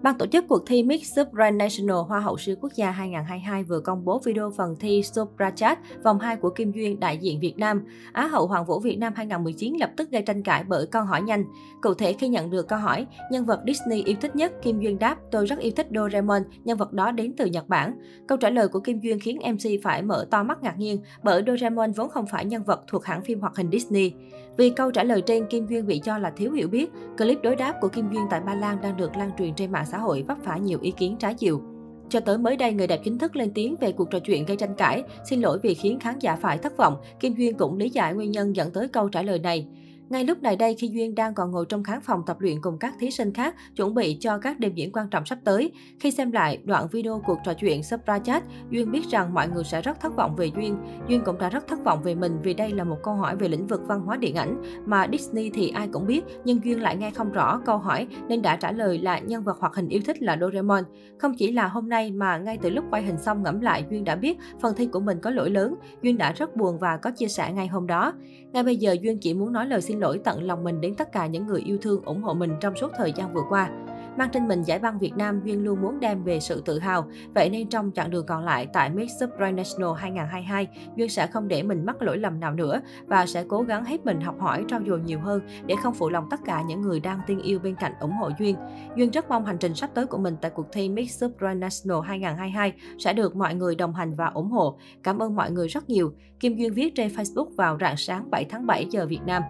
Ban tổ chức cuộc thi Miss Supra National Hoa hậu siêu quốc gia 2022 vừa công bố video phần thi Suprachat vòng 2 của Kim Duyên đại diện Việt Nam. Á hậu Hoàng vũ Việt Nam 2019 lập tức gây tranh cãi bởi câu hỏi nhanh. Cụ thể khi nhận được câu hỏi, nhân vật Disney yêu thích nhất, Kim Duyên đáp, tôi rất yêu thích Doraemon, nhân vật đó đến từ Nhật Bản. Câu trả lời của Kim Duyên khiến MC phải mở to mắt ngạc nhiên bởi Doraemon vốn không phải nhân vật thuộc hãng phim hoạt hình Disney. Vì câu trả lời trên, Kim Duyên bị cho là thiếu hiểu biết. Clip đối đáp của Kim Duyên tại Ba Lan đang được lan truyền trên mạng xã hội vấp phải nhiều ý kiến trái chiều. Cho tới mới đây, người đẹp chính thức lên tiếng về cuộc trò chuyện gây tranh cãi. Xin lỗi vì khiến khán giả phải thất vọng. Kim Duyên cũng lý giải nguyên nhân dẫn tới câu trả lời này. Ngay lúc này đây, khi Duyên đang còn ngồi trong khán phòng tập luyện cùng các thí sinh khác, chuẩn bị cho các đêm diễn quan trọng sắp tới. Khi xem lại đoạn video cuộc trò chuyện supra Chat, Duyên biết rằng mọi người sẽ rất thất vọng về Duyên. Duyên cũng đã rất thất vọng về mình vì đây là một câu hỏi về lĩnh vực văn hóa điện ảnh mà Disney thì ai cũng biết, nhưng Duyên lại nghe không rõ câu hỏi nên đã trả lời là nhân vật hoạt hình yêu thích là Doraemon. Không chỉ là hôm nay mà ngay từ lúc quay hình xong ngẫm lại, Duyên đã biết phần thi của mình có lỗi lớn. Duyên đã rất buồn và có chia sẻ ngay hôm đó. Ngay bây giờ Duyên chỉ muốn nói lời xin lỗi tận lòng mình đến tất cả những người yêu thương ủng hộ mình trong suốt thời gian vừa qua. Mang trên mình giải băng Việt Nam, Duyên luôn muốn đem về sự tự hào. Vậy nên trong chặng đường còn lại tại Miss National 2022, Duyên sẽ không để mình mắc lỗi lầm nào nữa và sẽ cố gắng hết mình học hỏi, trau dồi nhiều hơn để không phụ lòng tất cả những người đang tin yêu bên cạnh ủng hộ Duyên. Duyên rất mong hành trình sắp tới của mình tại cuộc thi Miss National 2022 sẽ được mọi người đồng hành và ủng hộ. Cảm ơn mọi người rất nhiều. Kim Duyên viết trên Facebook vào rạng sáng 7 tháng 7 giờ Việt Nam.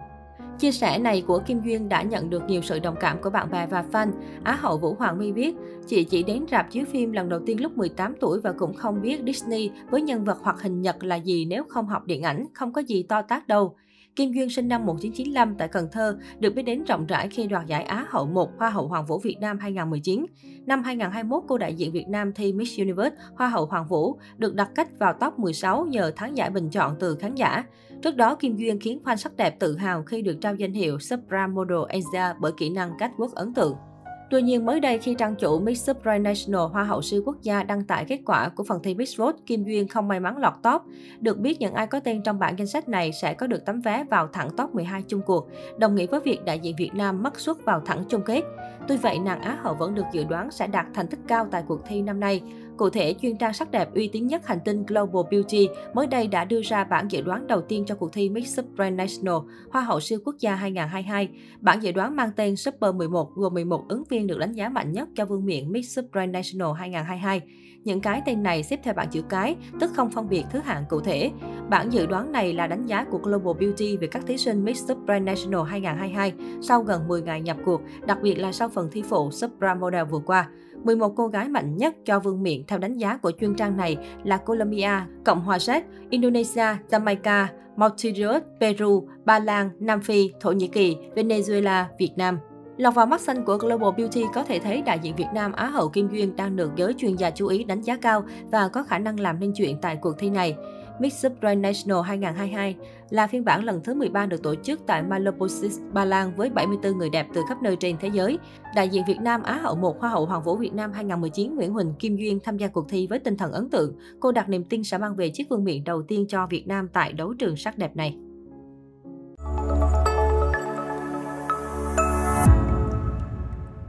Chia sẻ này của Kim Duyên đã nhận được nhiều sự đồng cảm của bạn bè và fan. Á hậu Vũ Hoàng My viết, chị chỉ đến rạp chiếu phim lần đầu tiên lúc 18 tuổi và cũng không biết Disney với nhân vật hoặc hình Nhật là gì nếu không học điện ảnh, không có gì to tác đâu. Kim Duyên sinh năm 1995 tại Cần Thơ, được biết đến rộng rãi khi đoạt giải Á hậu 1 Hoa hậu Hoàng vũ Việt Nam 2019. Năm 2021, cô đại diện Việt Nam thi Miss Universe Hoa hậu Hoàng vũ, được đặt cách vào top 16 nhờ thắng giải bình chọn từ khán giả. Trước đó, Kim Duyên khiến fan sắc đẹp tự hào khi được trao danh hiệu Supra Model Asia bởi kỹ năng catwalk ấn tượng. Tuy nhiên, mới đây khi trang chủ Miss Supranational Hoa hậu siêu quốc gia đăng tải kết quả của phần thi Miss World Kim Duyên không may mắn lọt top. Được biết những ai có tên trong bảng danh sách này sẽ có được tấm vé vào thẳng top 12 chung cuộc, đồng nghĩa với việc đại diện Việt Nam mất suất vào thẳng chung kết. Tuy vậy, nàng Á hậu vẫn được dự đoán sẽ đạt thành tích cao tại cuộc thi năm nay. Cụ thể, chuyên trang sắc đẹp uy tín nhất hành tinh Global Beauty mới đây đã đưa ra bản dự đoán đầu tiên cho cuộc thi Miss Supranational Hoa hậu siêu quốc gia 2022. Bản dự đoán mang tên Super 11 gồm 11 ứng viên được đánh giá mạnh nhất cho vương miện Miss Supranational 2022. Những cái tên này xếp theo bảng chữ cái, tức không phân biệt thứ hạng cụ thể. Bản dự đoán này là đánh giá của Global Beauty về các thí sinh Miss Supranational 2022 sau gần 10 ngày nhập cuộc, đặc biệt là sau phần thi phụ Supra Model vừa qua. 11 cô gái mạnh nhất cho vương miện theo đánh giá của chuyên trang này là Colombia, Cộng hòa Séc, Indonesia, Jamaica, Mauritius, Peru, Ba Lan, Nam Phi, Thổ Nhĩ Kỳ, Venezuela, Việt Nam. Lọt vào mắt xanh của Global Beauty có thể thấy đại diện Việt Nam Á hậu Kim Duyên đang được giới chuyên gia chú ý đánh giá cao và có khả năng làm nên chuyện tại cuộc thi này. Miss National 2022 là phiên bản lần thứ 13 được tổ chức tại Maloposis, Ba Lan với 74 người đẹp từ khắp nơi trên thế giới. Đại diện Việt Nam Á hậu 1 Hoa hậu Hoàng vũ Việt Nam 2019 Nguyễn Huỳnh Kim Duyên tham gia cuộc thi với tinh thần ấn tượng. Cô đặt niềm tin sẽ mang về chiếc vương miện đầu tiên cho Việt Nam tại đấu trường sắc đẹp này.